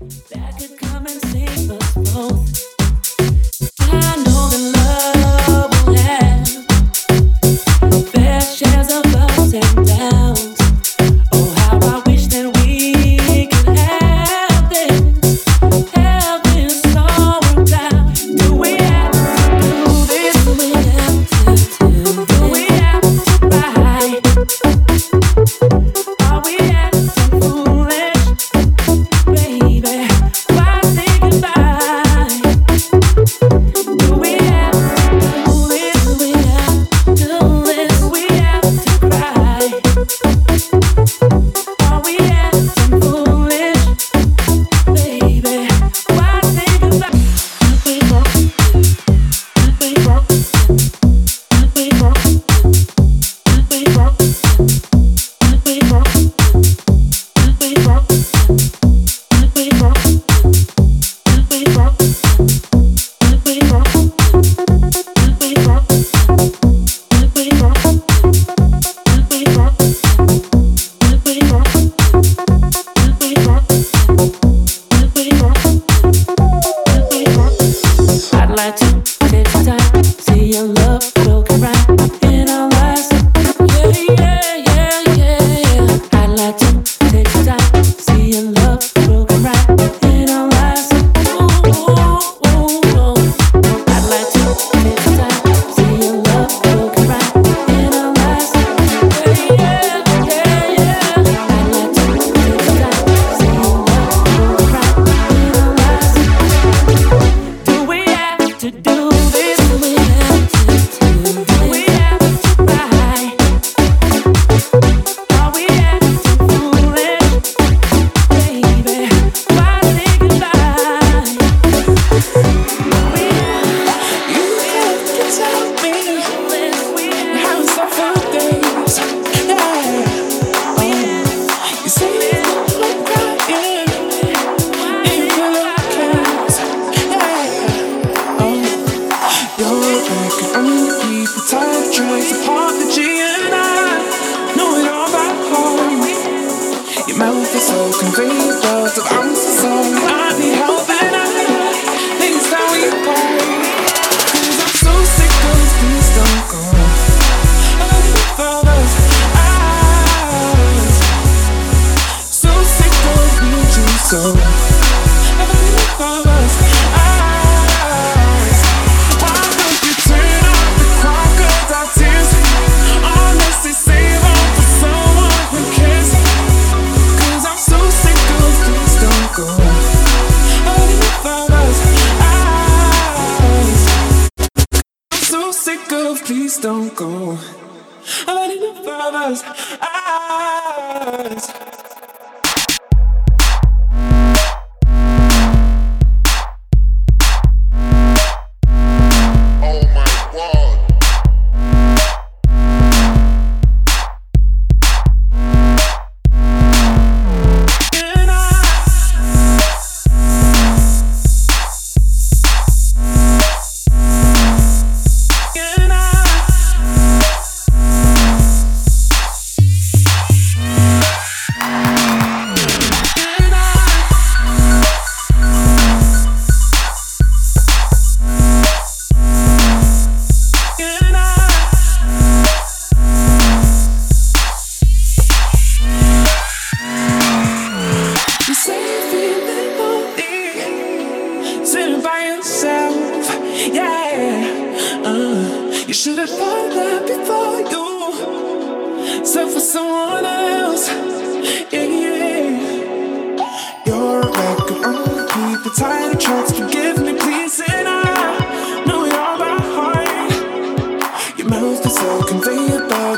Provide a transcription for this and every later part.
Why don't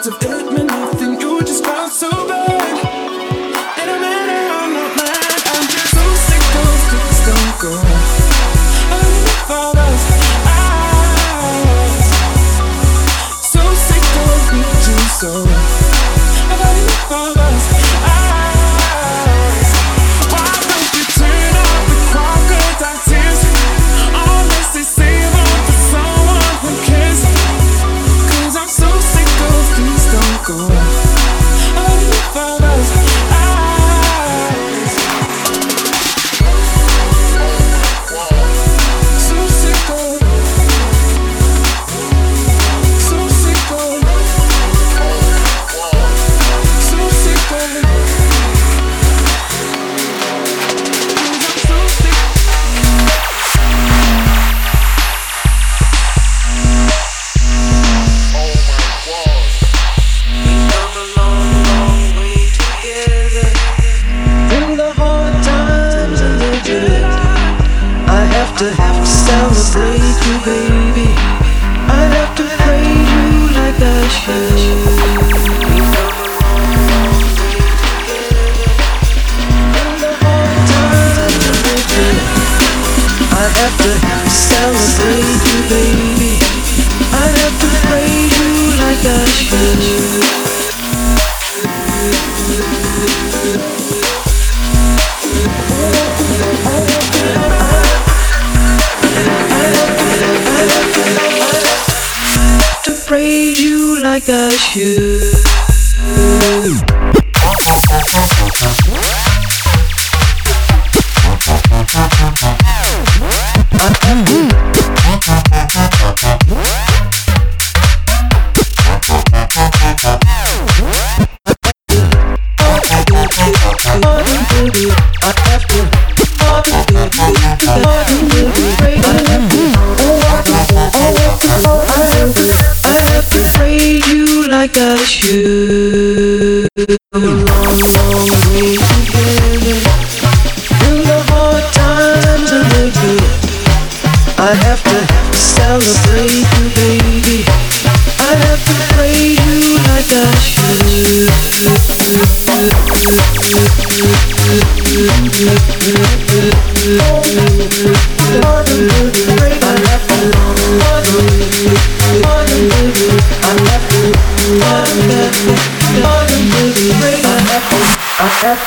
turn off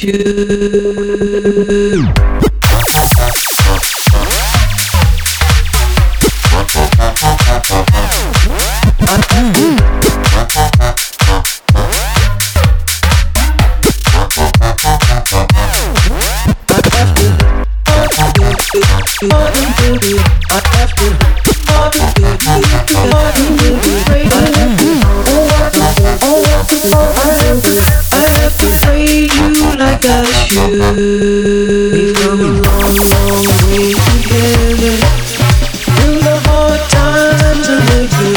choose you.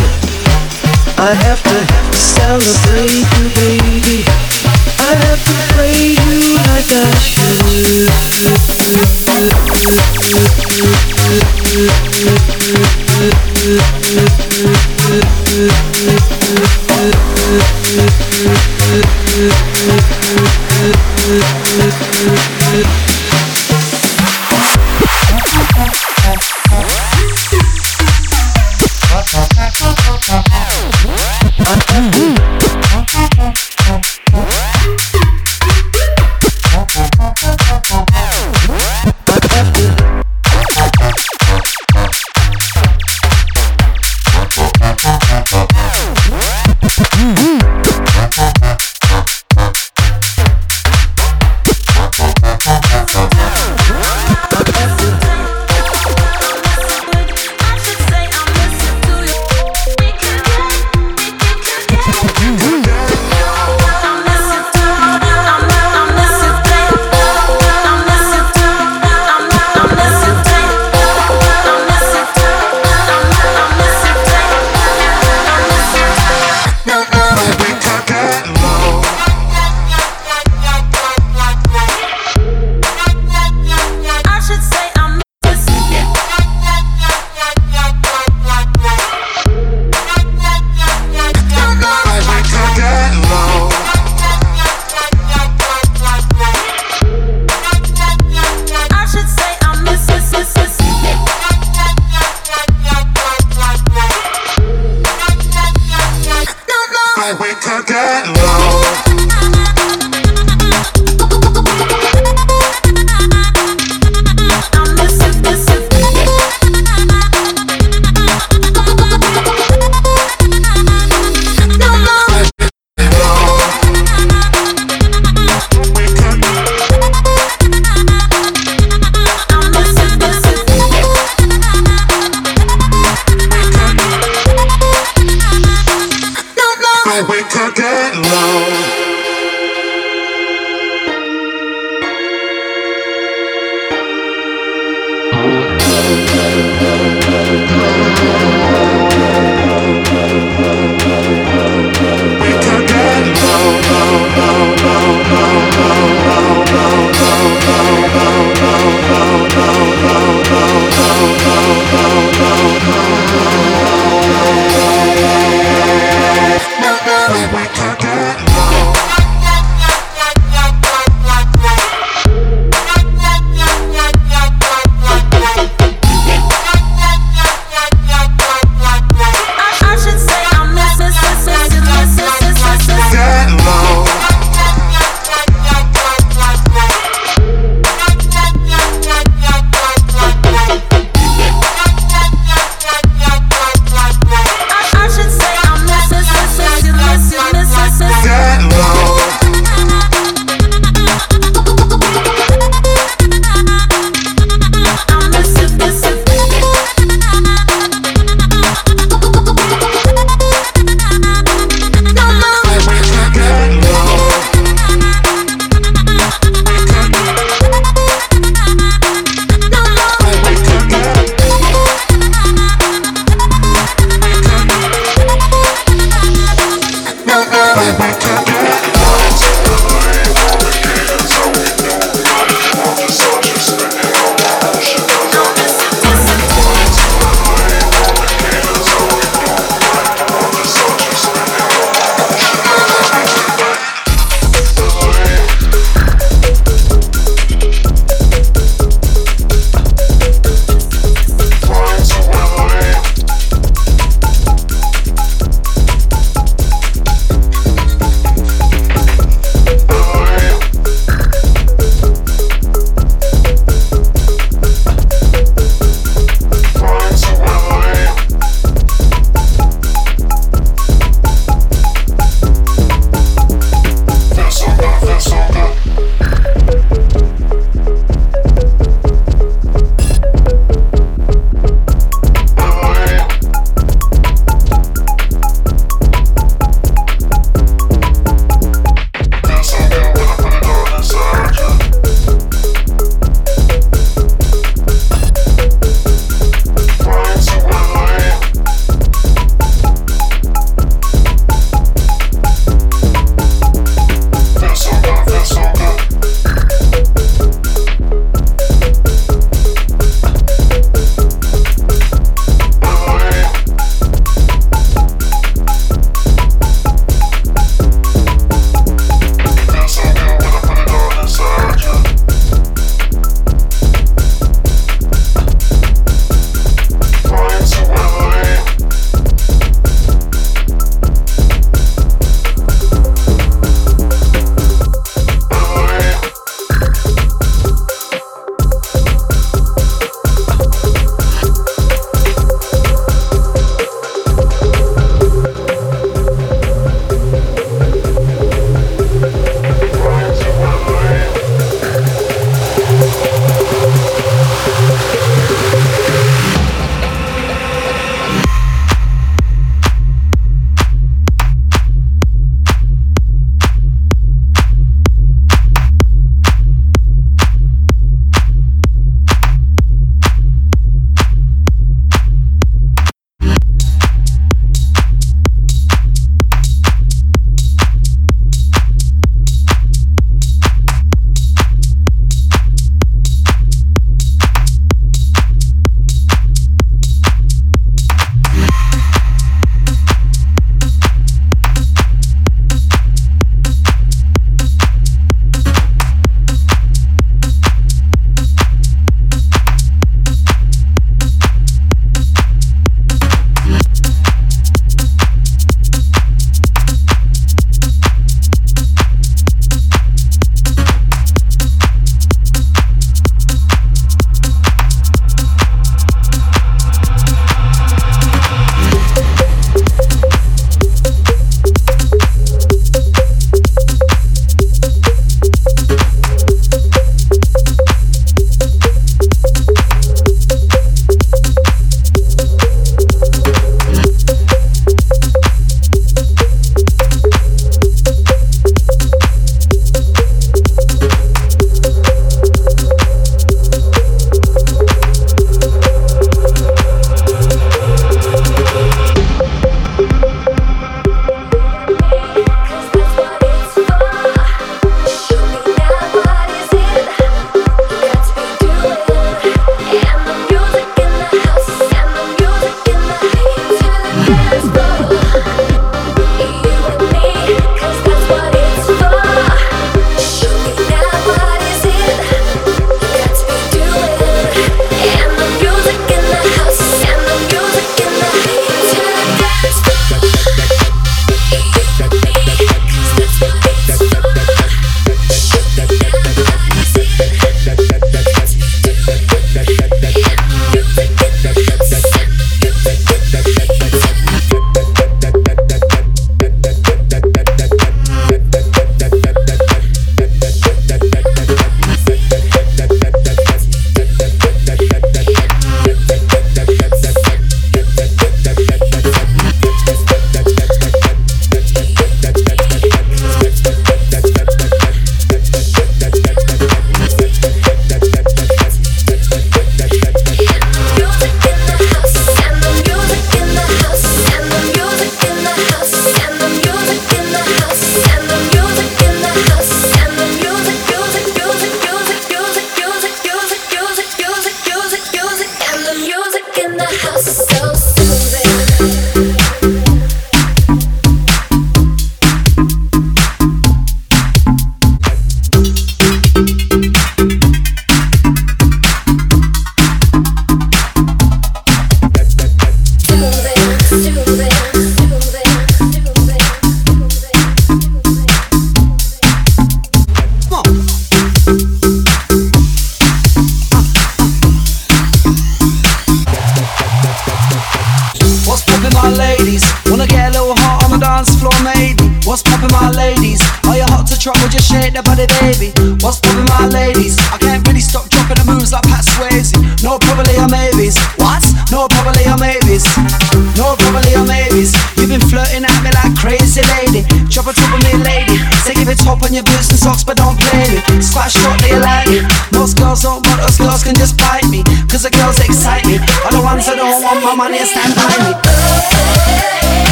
I have to celebrate you, baby. I have to you like I should.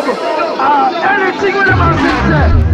job. Uh, anything with the man say.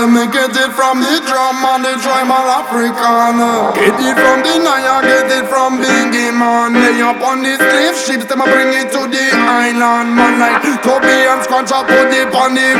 let me get it from the drum and the tribal Africana. Get it from the Naya, get it from Bingy man. They up on the slave ships, them bring it to the island man. Like Toby and Scrunch up put it on the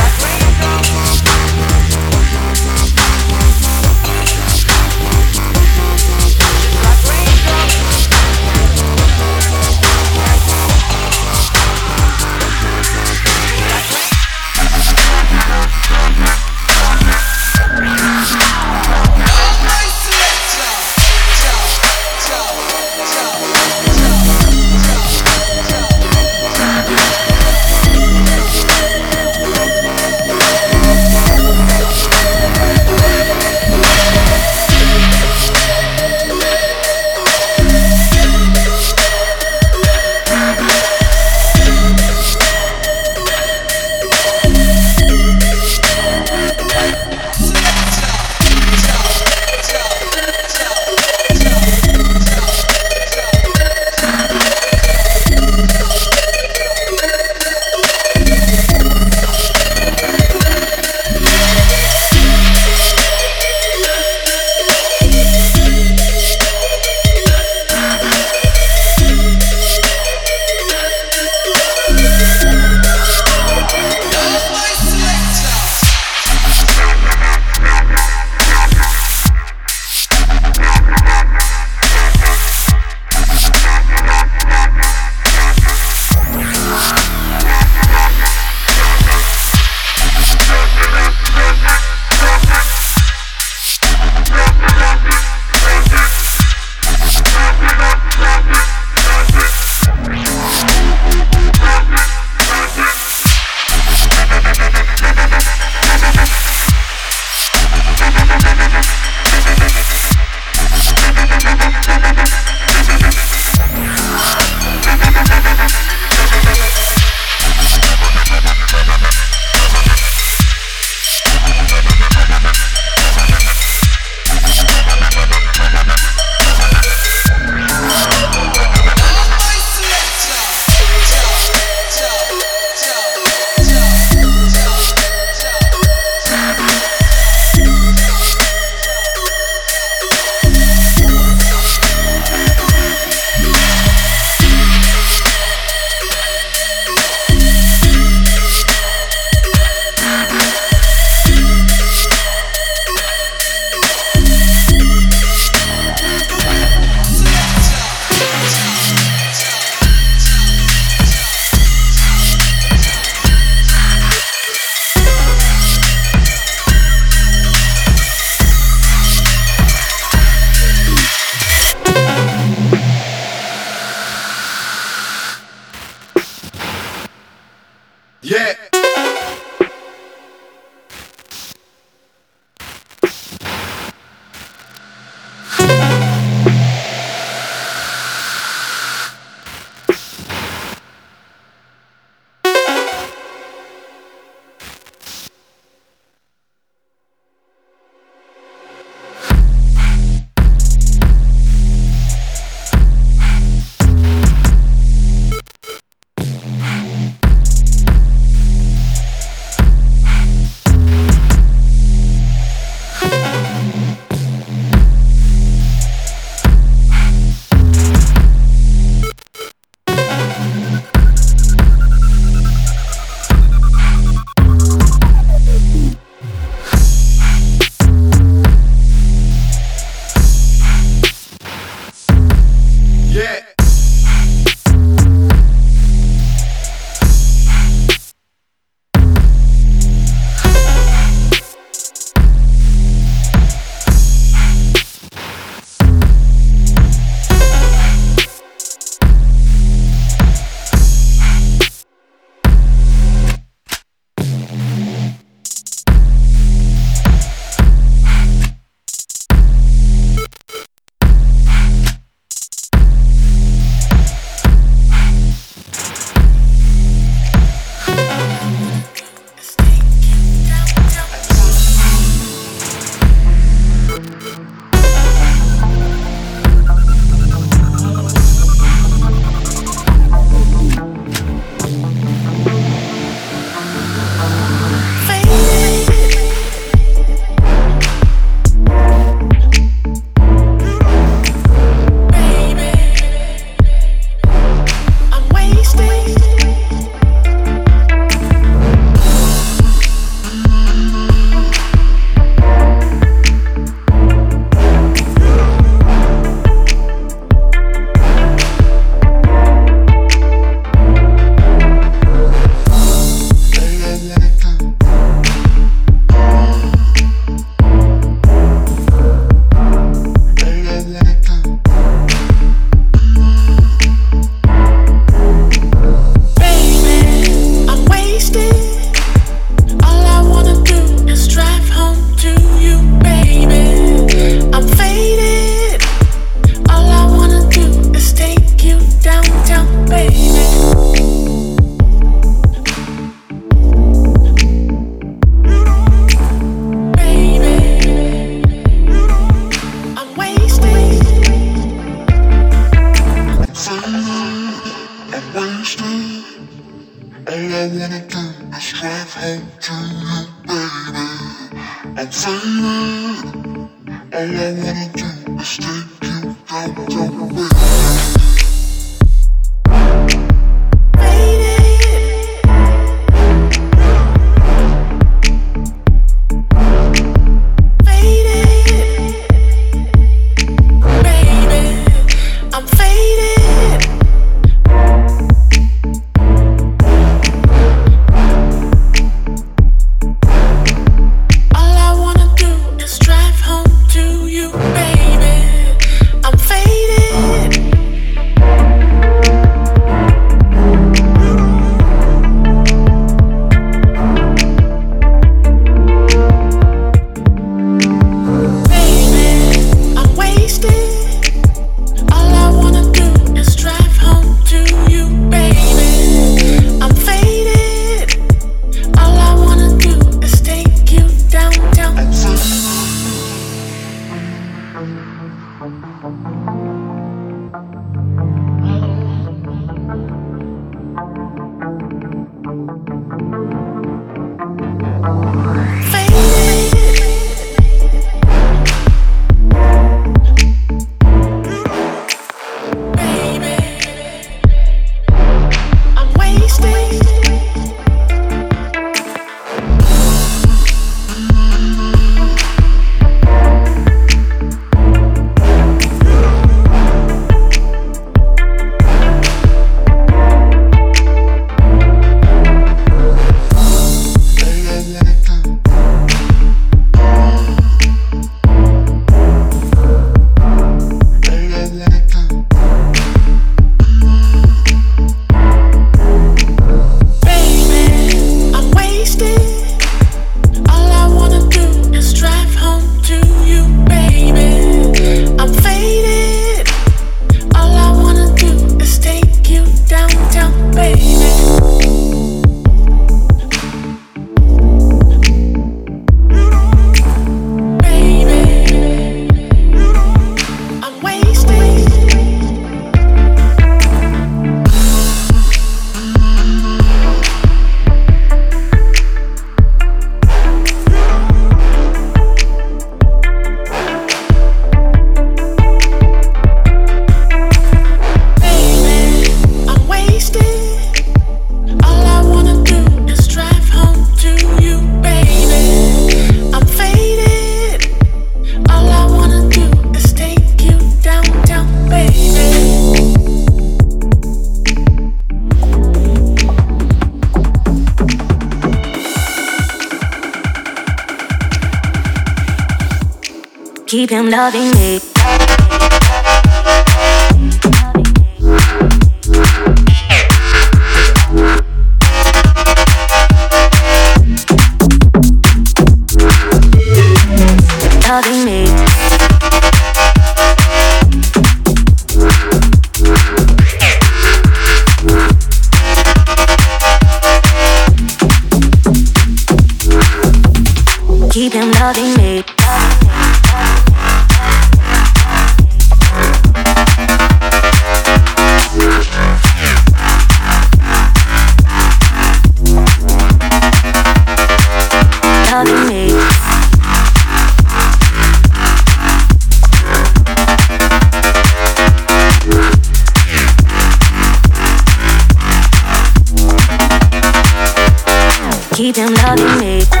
Keep him loving me.